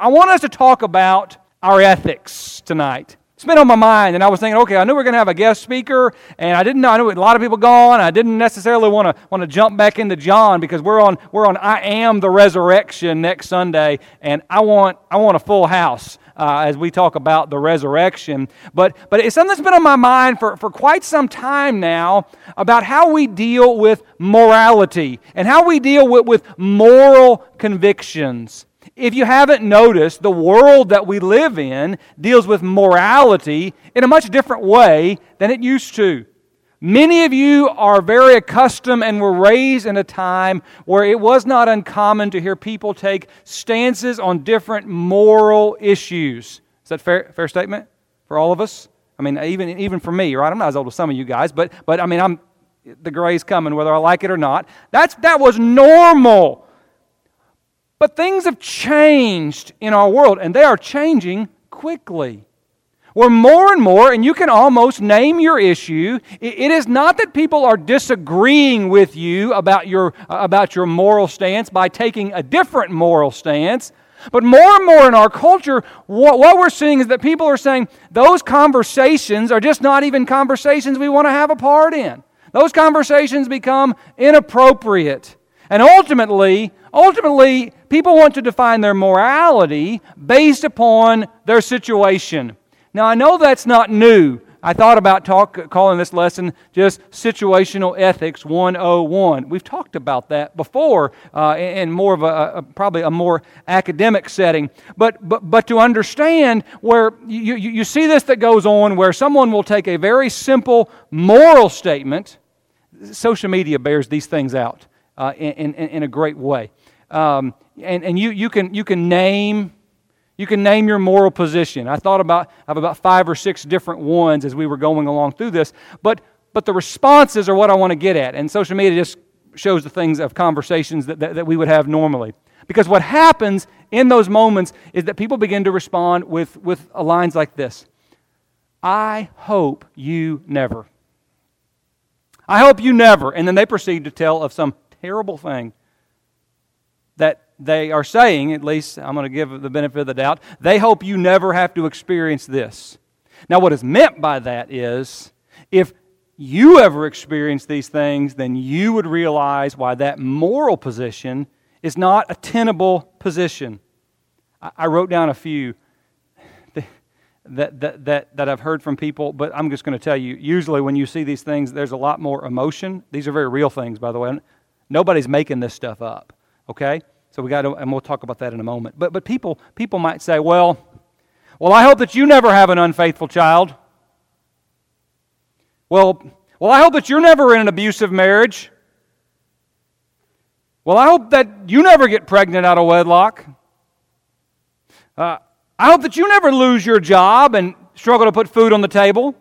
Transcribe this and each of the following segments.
I want us to talk about our ethics tonight. It's been on my mind, and I was thinking, okay, I knew we are going to have a guest speaker, and I didn't know. I knew a lot of people gone. I didn't necessarily want to want to jump back into John because we're on we're on I am the resurrection next Sunday, and I want I want a full house uh, as we talk about the resurrection. But but it's something that's been on my mind for for quite some time now about how we deal with morality and how we deal with with moral convictions. If you haven't noticed, the world that we live in deals with morality in a much different way than it used to. Many of you are very accustomed and were raised in a time where it was not uncommon to hear people take stances on different moral issues. Is that fair fair statement for all of us? I mean, even even for me, right? I'm not as old as some of you guys, but but I mean, I'm the gray's coming whether I like it or not. That's that was normal. But things have changed in our world, and they are changing quickly. Where more and more, and you can almost name your issue, it is not that people are disagreeing with you about your, uh, about your moral stance by taking a different moral stance. But more and more in our culture, what, what we're seeing is that people are saying those conversations are just not even conversations we want to have a part in. Those conversations become inappropriate. And ultimately, ultimately, people want to define their morality based upon their situation. Now, I know that's not new. I thought about talk, calling this lesson just Situational Ethics 101. We've talked about that before uh, in more of a, a, probably a more academic setting. But, but, but to understand where you, you, you see this that goes on where someone will take a very simple moral statement, social media bears these things out uh, in, in, in a great way. Um, and and you, you, can, you can name you can name your moral position. I thought about I have about five or six different ones as we were going along through this, but but the responses are what I want to get at. And social media just shows the things of conversations that, that, that we would have normally. Because what happens in those moments is that people begin to respond with, with lines like this I hope you never. I hope you never. And then they proceed to tell of some terrible thing that they are saying, at least I'm going to give the benefit of the doubt, they hope you never have to experience this. Now, what is meant by that is if you ever experience these things, then you would realize why that moral position is not a tenable position. I wrote down a few that, that, that, that I've heard from people, but I'm just going to tell you usually when you see these things, there's a lot more emotion. These are very real things, by the way. Nobody's making this stuff up, okay? So we got to, and we'll talk about that in a moment. But, but people, people might say, well, well, I hope that you never have an unfaithful child. Well, well, I hope that you're never in an abusive marriage. Well, I hope that you never get pregnant out of wedlock. Uh, I hope that you never lose your job and struggle to put food on the table.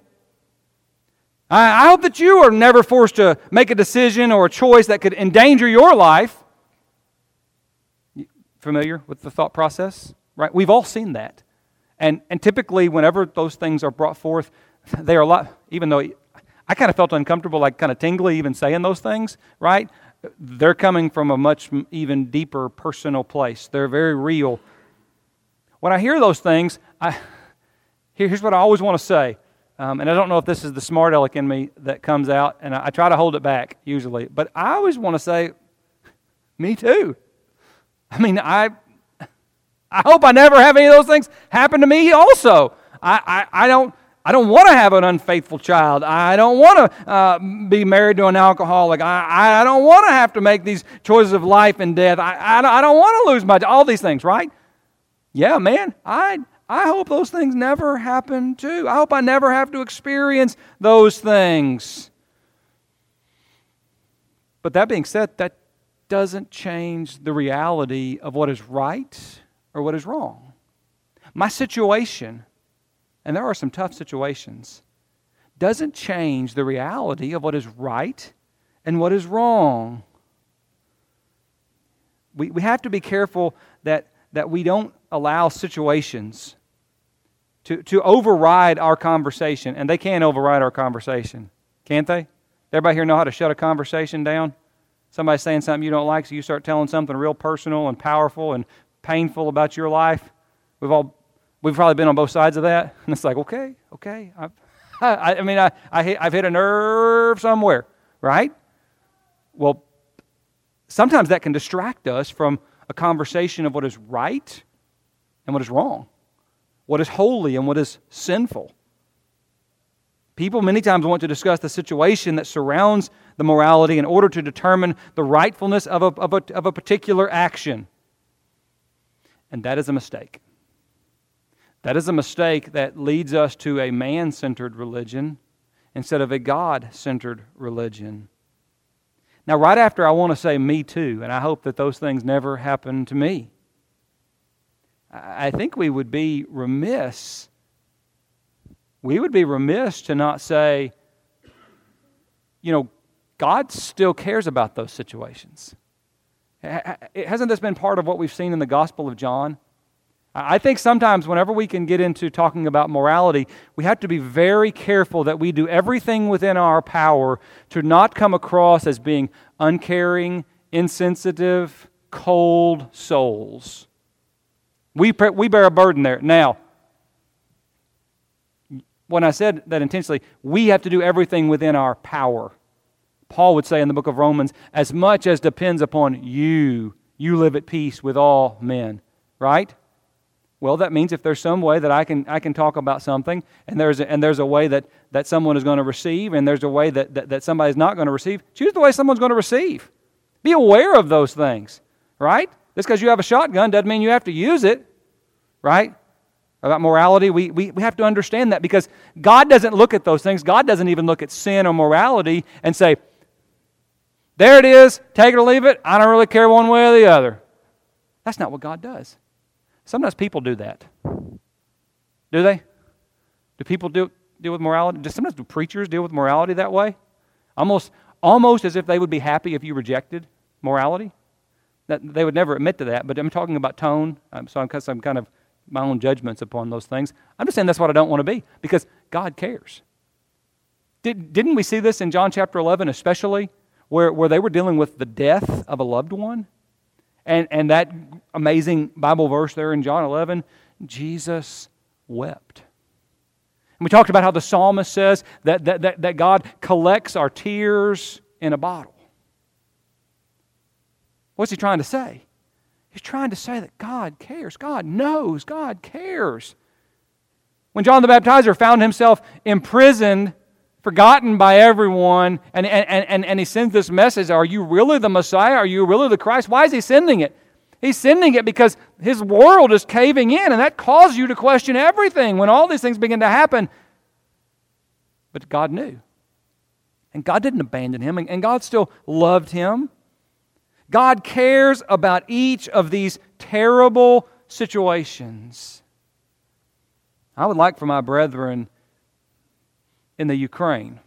I, I hope that you are never forced to make a decision or a choice that could endanger your life. Familiar with the thought process? Right? We've all seen that. And, and typically, whenever those things are brought forth, they are a lot, even though I kind of felt uncomfortable, like kind of tingly even saying those things, right? They're coming from a much even deeper personal place. They're very real. When I hear those things, I, here's what I always want to say. Um, and I don't know if this is the smart aleck in me that comes out, and I, I try to hold it back usually. But I always want to say, me too. I mean, I, I hope I never have any of those things happen to me also. I, I, I don't. I don't want to have an unfaithful child. I don't want to uh, be married to an alcoholic. I, I don't want to have to make these choices of life and death. I, I, I don't want to lose my all these things, right? Yeah, man. I I hope those things never happen too. I hope I never have to experience those things. But that being said, that doesn't change the reality of what is right or what is wrong. My situation, and there are some tough situations, doesn't change the reality of what is right and what is wrong. We, we have to be careful that, that we don't allow situations to, to override our conversation. And they can override our conversation, can't they? Everybody here know how to shut a conversation down? Somebody's saying something you don't like, so you start telling something real personal and powerful and painful about your life. We've all we've probably been on both sides of that, and it's like, okay, okay. I've, I, I mean, I, I hit, I've hit a nerve somewhere, right? Well, sometimes that can distract us from a conversation of what is right and what is wrong, what is holy and what is sinful. People many times want to discuss the situation that surrounds the morality in order to determine the rightfulness of a, of a, of a particular action. And that is a mistake. That is a mistake that leads us to a man centered religion instead of a God centered religion. Now, right after I want to say me too, and I hope that those things never happen to me. I think we would be remiss. We would be remiss to not say, you know, God still cares about those situations. Hasn't this been part of what we've seen in the Gospel of John? I think sometimes, whenever we can get into talking about morality, we have to be very careful that we do everything within our power to not come across as being uncaring, insensitive, cold souls. We, we bear a burden there. Now, when I said that intentionally, we have to do everything within our power. Paul would say in the book of Romans, as much as depends upon you, you live at peace with all men. Right? Well, that means if there's some way that I can, I can talk about something, and there's a, and there's a way that, that someone is going to receive, and there's a way that, that, that somebody's not going to receive, choose the way someone's going to receive. Be aware of those things, right? Just because you have a shotgun doesn't mean you have to use it, right? About morality, we, we, we have to understand that because God doesn't look at those things. God doesn't even look at sin or morality and say, there it is, take it or leave it, I don't really care one way or the other. That's not what God does. Sometimes people do that. Do they? Do people do, deal with morality? Do sometimes do preachers deal with morality that way? Almost, almost as if they would be happy if you rejected morality. That they would never admit to that, but I'm talking about tone, um, so I'm, I'm kind of my own judgments upon those things. I'm just saying that's what I don't want to be because God cares. Did, didn't we see this in John chapter 11, especially, where, where they were dealing with the death of a loved one? And, and that amazing Bible verse there in John 11, Jesus wept. And we talked about how the psalmist says that, that, that, that God collects our tears in a bottle. What's he trying to say? He's trying to say that God cares. God knows. God cares. When John the Baptizer found himself imprisoned forgotten by everyone, and, and, and, and he sends this message Are you really the Messiah? Are you really the Christ? Why is he sending it? He's sending it because his world is caving in, and that causes you to question everything when all these things begin to happen. But God knew. And God didn't abandon him, and God still loved him. God cares about each of these terrible situations. I would like for my brethren in the Ukraine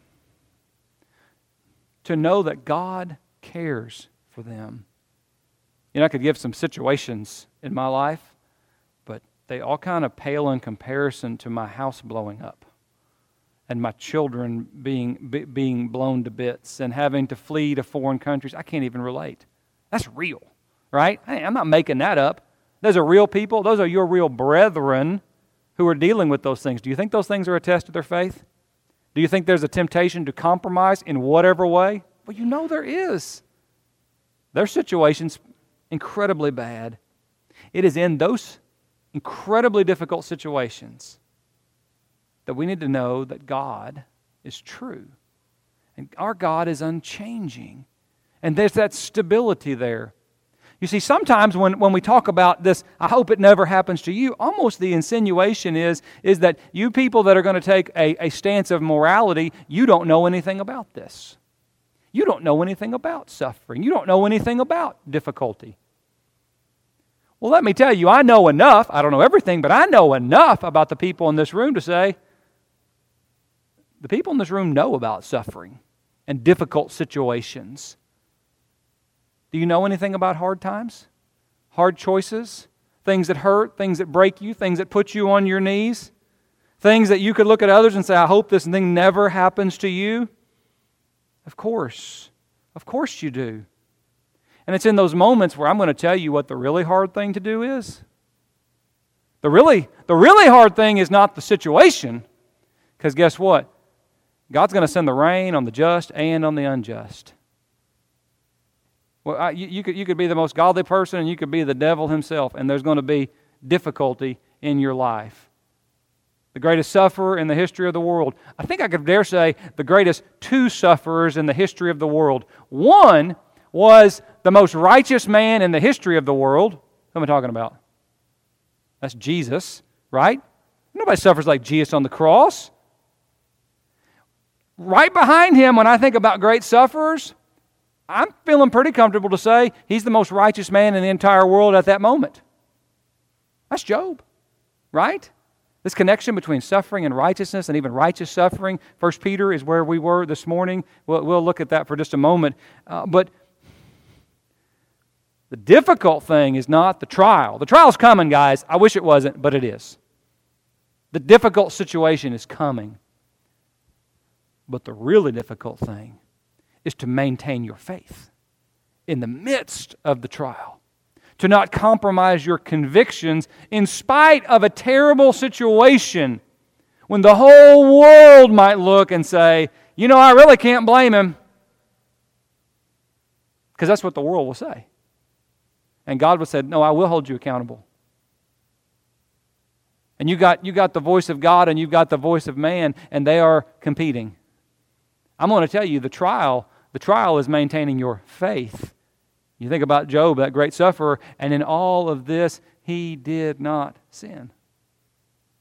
to know that God cares for them. You know, I could give some situations in my life, but they all kind of pale in comparison to my house blowing up and my children being, be, being blown to bits and having to flee to foreign countries. I can't even relate. That's real, right? I'm not making that up. Those are real people. Those are your real brethren who are dealing with those things. Do you think those things are a test of their faith? Do you think there's a temptation to compromise in whatever way? Well, you know there is. Their situation's incredibly bad. It is in those incredibly difficult situations that we need to know that God is true. And our God is unchanging. And there's that stability there. You see, sometimes when, when we talk about this, I hope it never happens to you, almost the insinuation is, is that you people that are going to take a, a stance of morality, you don't know anything about this. You don't know anything about suffering. You don't know anything about difficulty. Well, let me tell you, I know enough. I don't know everything, but I know enough about the people in this room to say the people in this room know about suffering and difficult situations. Do you know anything about hard times? Hard choices? Things that hurt, things that break you, things that put you on your knees? Things that you could look at others and say, I hope this thing never happens to you? Of course. Of course you do. And it's in those moments where I'm going to tell you what the really hard thing to do is. The really, the really hard thing is not the situation, because guess what? God's going to send the rain on the just and on the unjust. Well, I, you, you, could, you could be the most godly person and you could be the devil himself, and there's going to be difficulty in your life. The greatest sufferer in the history of the world. I think I could dare say the greatest two sufferers in the history of the world. One was the most righteous man in the history of the world. Who am I talking about? That's Jesus, right? Nobody suffers like Jesus on the cross. Right behind him, when I think about great sufferers, I'm feeling pretty comfortable to say he's the most righteous man in the entire world at that moment. That's Job, right? This connection between suffering and righteousness and even righteous suffering. First Peter is where we were this morning. We'll, we'll look at that for just a moment. Uh, but the difficult thing is not the trial. The trial's coming, guys. I wish it wasn't, but it is. The difficult situation is coming. But the really difficult thing is to maintain your faith in the midst of the trial, to not compromise your convictions in spite of a terrible situation when the whole world might look and say, you know, I really can't blame him. Because that's what the world will say. And God would say, No, I will hold you accountable. And you got, you got the voice of God and you've got the voice of man, and they are competing. I'm going to tell you the trial, the trial is maintaining your faith. You think about Job, that great sufferer, and in all of this, he did not sin.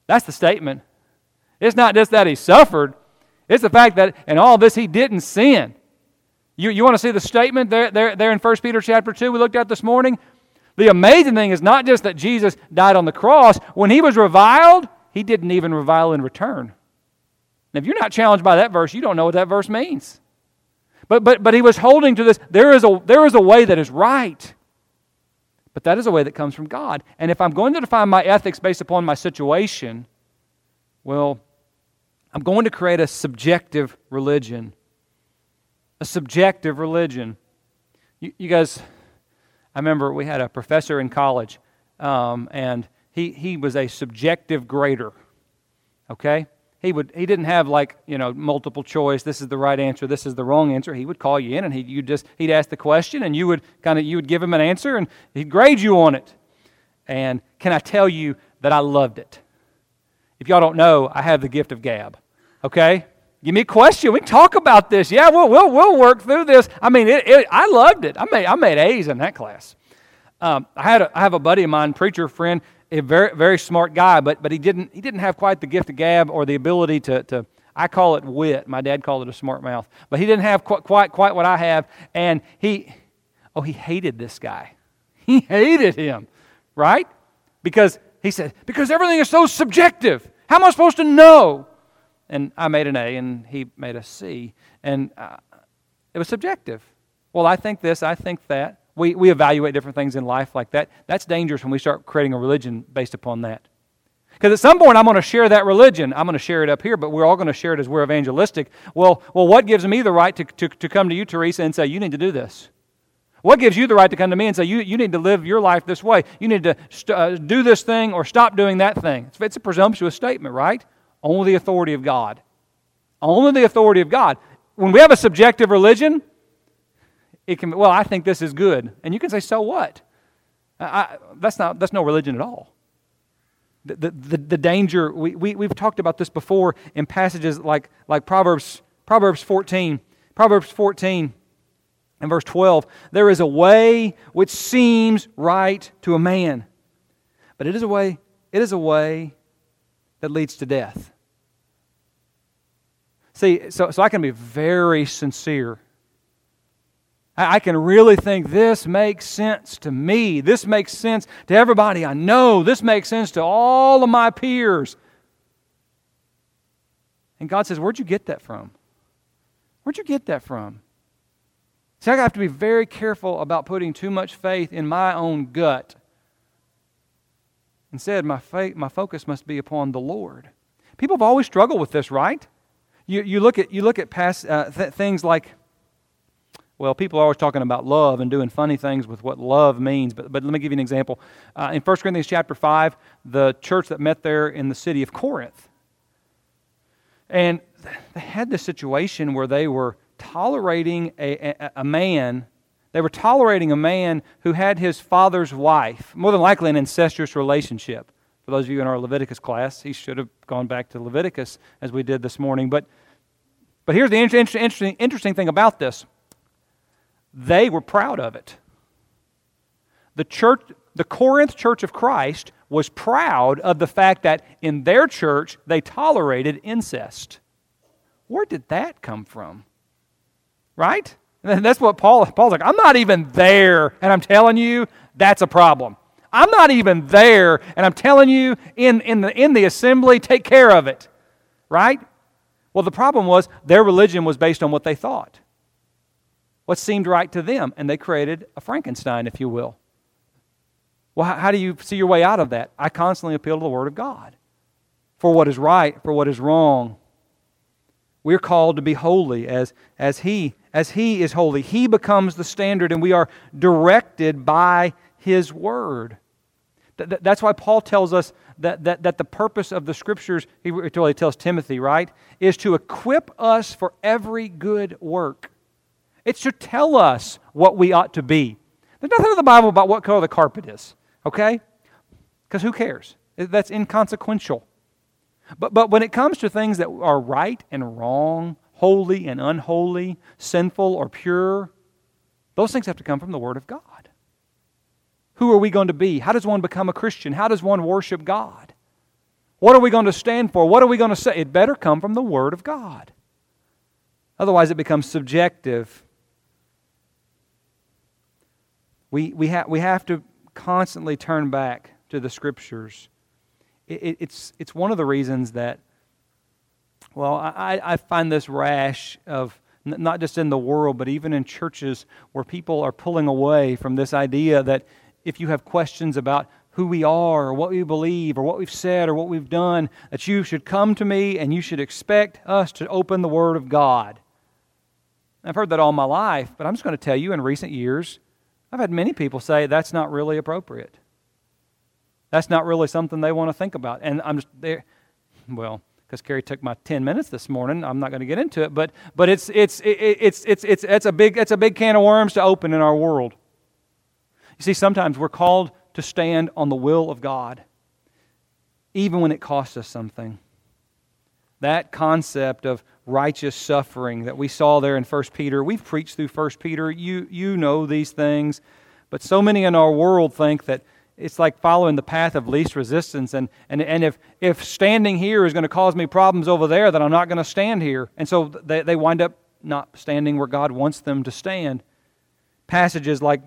That's the statement. It's not just that he suffered, it's the fact that in all this he didn't sin. You, you want to see the statement there, there, there in 1 Peter chapter 2 we looked at this morning? The amazing thing is not just that Jesus died on the cross, when he was reviled, he didn't even revile in return. Now, if you're not challenged by that verse, you don't know what that verse means. But, but, but he was holding to this there is, a, there is a way that is right. But that is a way that comes from God. And if I'm going to define my ethics based upon my situation, well, I'm going to create a subjective religion. A subjective religion. You, you guys I remember we had a professor in college, um, and he, he was a subjective grader. Okay? He, would, he didn't have like, you know, multiple choice, this is the right answer, this is the wrong answer. He would call you in and he, you just, he'd ask the question and you would kind of, you would give him an answer and he'd grade you on it. And can I tell you that I loved it? If y'all don't know, I have the gift of gab. Okay? Give me a question. We can talk about this. Yeah, we'll, we'll, we'll work through this. I mean, it, it, I loved it. I made, I made A's in that class. Um, I, had a, I have a buddy of mine, preacher friend, a very, very smart guy, but, but he, didn't, he didn't have quite the gift of gab or the ability to, to, I call it wit. My dad called it a smart mouth. But he didn't have quite, quite, quite what I have. And he, oh, he hated this guy. He hated him, right? Because he said, because everything is so subjective. How am I supposed to know? and I made an A and he made a C. And uh, it was subjective. Well, I think this, I think that. We, we evaluate different things in life like that. That's dangerous when we start creating a religion based upon that. Because at some point, I'm going to share that religion. I'm going to share it up here, but we're all going to share it as we're evangelistic. Well, well what gives me the right to, to, to come to you, Teresa, and say, you need to do this? What gives you the right to come to me and say, you, you need to live your life this way? You need to st- uh, do this thing or stop doing that thing? It's, it's a presumptuous statement, right? Only the authority of God. Only the authority of God. When we have a subjective religion, it can, well, I think this is good. And you can say, so what? I, that's, not, that's no religion at all. The, the, the danger, we, we, we've talked about this before in passages like, like Proverbs, Proverbs 14. Proverbs 14 and verse 12. There is a way which seems right to a man, but it is a way, it is a way that leads to death. See, so, so I can be very sincere. I, can really think this makes sense to me. This makes sense to everybody I know. This makes sense to all of my peers. And God says, Where'd you get that from? Where'd you get that from? See, I have to be very careful about putting too much faith in my own gut Instead, my, faith, my focus must be upon the Lord. People have always struggled with this, right? You, you look at, you look at past uh, th- things like Well, people are always talking about love and doing funny things with what love means. But, but let me give you an example. Uh, in 1 Corinthians chapter 5, the church that met there in the city of Corinth, and they had this situation where they were tolerating a, a, a man they were tolerating a man who had his father's wife, more than likely an incestuous relationship. For those of you in our Leviticus class, he should have gone back to Leviticus as we did this morning. But, but here's the interesting, interesting thing about this they were proud of it. The church, the Corinth Church of Christ was proud of the fact that in their church they tolerated incest. Where did that come from? Right? And that's what Paul Paul's like, I'm not even there, and I'm telling you, that's a problem. I'm not even there, and I'm telling you in, in, the, in the assembly, take care of it. Right? Well, the problem was their religion was based on what they thought, what seemed right to them, and they created a Frankenstein, if you will. Well, how, do you see your way out of that? I constantly appeal to the Word of God for what is right, for what is wrong. We're called to be holy as, as He as He is holy. He becomes the standard, and we are directed by His Word. That's why Paul tells us that, that, that the purpose of the Scriptures, he really tells Timothy, right, is to equip us for every good work. It's to tell us what we ought to be. There's nothing in the Bible about what color the carpet is, okay? Because who cares? That's inconsequential. But, but when it comes to things that are right and wrong, holy and unholy, sinful or pure, those things have to come from the Word of God. Who are we going to be? How does one become a Christian? How does one worship God? What are we going to stand for? What are we going to say? It better come from the Word of God. Otherwise, it becomes subjective. We, we, ha- we have to constantly turn back to the Scriptures. It, it, it's, it's one of the reasons that well, I, I find this rash of not just in the world, but even in churches where people are pulling away from this idea that if you have questions about who we are or what we believe or what we've said or what we've done, that you should come to me and you should expect us to open the Word of God. I've heard that all my life, but I'm just going to tell you in recent years, I've had many people say that's not really appropriate. That's not really something they want to think about. And I'm just there. Well, because Carrie took my 10 minutes this morning. I'm not going to get into it, but, but it's, it's, it's, it's, it's, it's, a big, it's a big can of worms to open in our world. You see, sometimes we're called to stand on the will of God, even when it costs us something. That concept of righteous suffering that we saw there in 1 Peter, we've preached through 1 Peter. You, you know these things, but so many in our world think that it's like following the path of least resistance. And, and, and if, if standing here is going to cause me problems over there, then I'm not going to stand here. And so they, they wind up not standing where God wants them to stand. Passages like,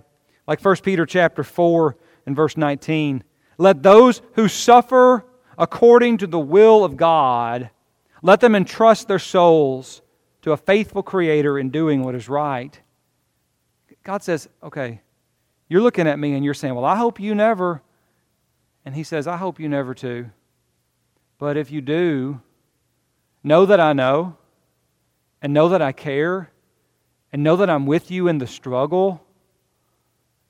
like 1 Peter chapter 4 and verse 19. Let those who suffer according to the will of God, let them entrust their souls to a faithful Creator in doing what is right. God says, okay, you're looking at me and you're saying, Well, I hope you never. And he says, I hope you never too. But if you do, know that I know, and know that I care, and know that I'm with you in the struggle,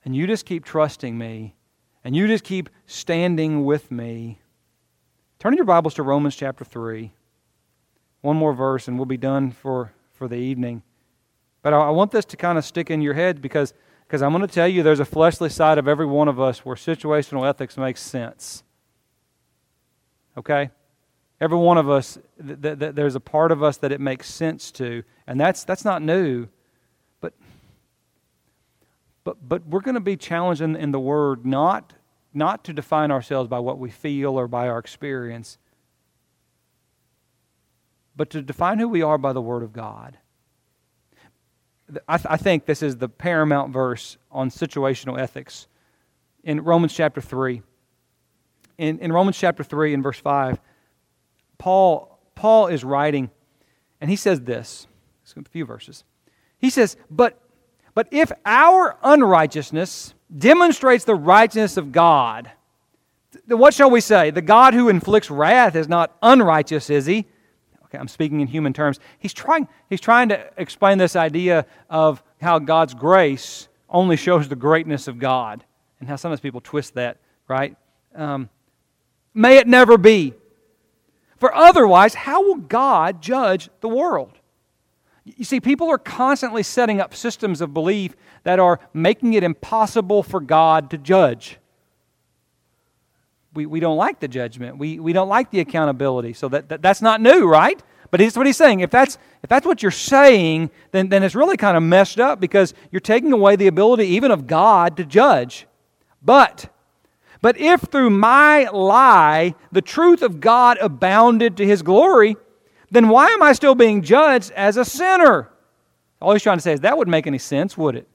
and you just keep trusting me, and you just keep standing with me. Turn your Bibles to Romans chapter 3. One more verse, and we'll be done for, for the evening. But I, I want this to kind of stick in your head because because I'm going to tell you there's a fleshly side of every one of us where situational ethics makes sense. Okay? Every one of us, th- th- th- there's a part of us that it makes sense to, and that's, that's not new. But, but, but we're going to be challenged in, in the Word not, not to define ourselves by what we feel or by our experience, but to define who we are by the Word of God. I, th- I think this is the paramount verse on situational ethics in Romans chapter 3. In, in Romans chapter 3 and verse 5, Paul, Paul is writing, and he says this. It's a few verses. He says, But, but if our unrighteousness demonstrates the righteousness of God, then what shall we say? The God who inflicts wrath is not unrighteous, is he? Okay, I'm speaking in human terms. He's trying, he's trying to explain this idea of how God's grace only shows the greatness of God, and how sometimes people twist that, right? Um, may it never be. For otherwise, how will God judge the world? You see, people are constantly setting up systems of belief that are making it impossible for God to judge. We, we don't like the judgment. We, we don't like the accountability. So that, that, that's not new, right? But that's what he's saying. If that's, if that's what you're saying, then, then it's really kind of messed up because you're taking away the ability even of God to judge. But, but if through my lie the truth of God abounded to his glory, then why am I still being judged as a sinner? All he's trying to say is that wouldn't make any sense, would it?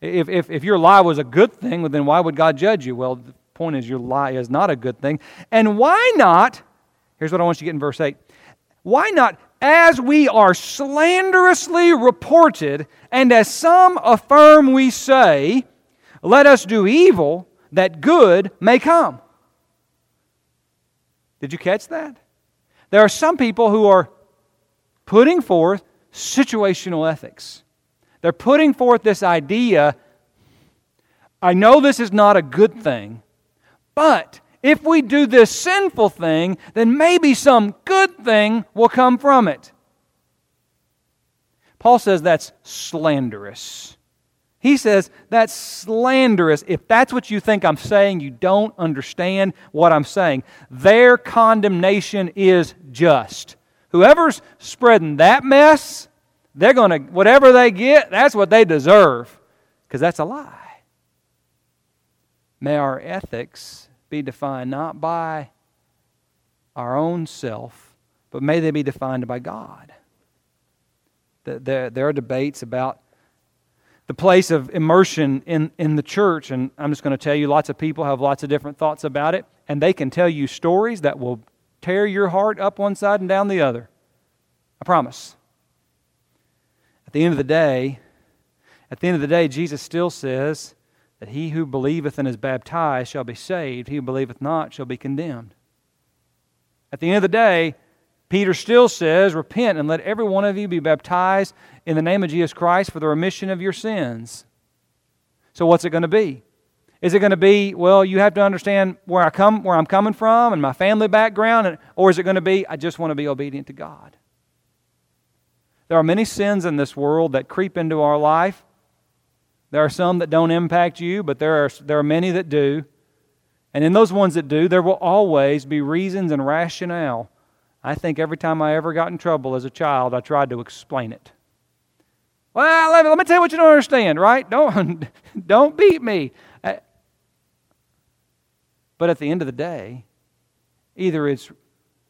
If, if, if your lie was a good thing, then why would God judge you? Well, point is, your lie is not a good thing. And why not? Here's what I want you to get in verse 8. Why not, as we are slanderously reported, and as some affirm we say, let us do evil that good may come? Did you catch that? There are some people who are putting forth situational ethics. They're putting forth this idea I know this is not a good thing, but if we do this sinful thing, then maybe some good thing will come from it. Paul says that's slanderous. He says that's slanderous. If that's what you think I'm saying, you don't understand what I'm saying. Their condemnation is just. Whoever's spreading that mess, they're going to, whatever they get, that's what they deserve, because that's a lie. May our ethics be defined not by our own self, but may they be defined by God. There, there are debates about the place of immersion in, in the church. And I'm just going to tell you, lots of people have lots of different thoughts about it, and they can tell you stories that will tear your heart up one side and down the other. I promise. At the end of the day, at the end of the day, Jesus still says that he who believeth and is baptized shall be saved, he who believeth not shall be condemned. At the end of the day, Peter still says, Repent and let every one of you be baptized in the name of Jesus Christ for the remission of your sins. So, what's it going to be? Is it going to be, well, you have to understand where, I come, where I'm coming from and my family background? And, or is it going to be, I just want to be obedient to God? There are many sins in this world that creep into our life. There are some that don't impact you, but there are, there are many that do. And in those ones that do, there will always be reasons and rationale I think every time I ever got in trouble as a child, I tried to explain it. Well, let me, let me tell you what you don't understand, right? Don't, don't beat me. Uh, but at the end of the day, either it's,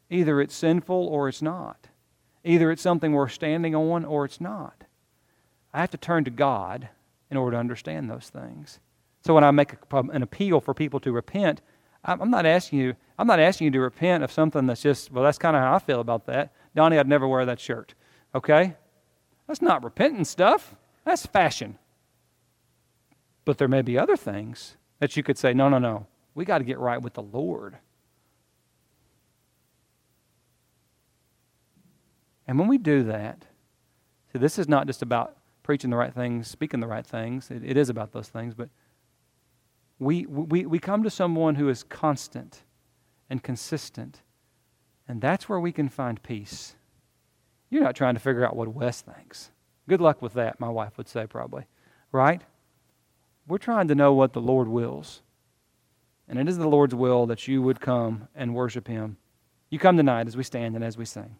either it's sinful or it's not. Either it's something worth standing on or it's not. I have to turn to God in order to understand those things. So when I make a, an appeal for people to repent, I'm not asking you, I'm not asking you to repent of something that's just, well, that's kind of how I feel about that. Donnie, I'd never wear that shirt. Okay? That's not repentant stuff. That's fashion. But there may be other things that you could say, no, no, no. We got to get right with the Lord. And when we do that, see, this is not just about preaching the right things, speaking the right things. it, it is about those things, but we, we, we come to someone who is constant and consistent, and that's where we can find peace. You're not trying to figure out what Wes thinks. Good luck with that, my wife would say, probably. Right? We're trying to know what the Lord wills. And it is the Lord's will that you would come and worship Him. You come tonight as we stand and as we sing.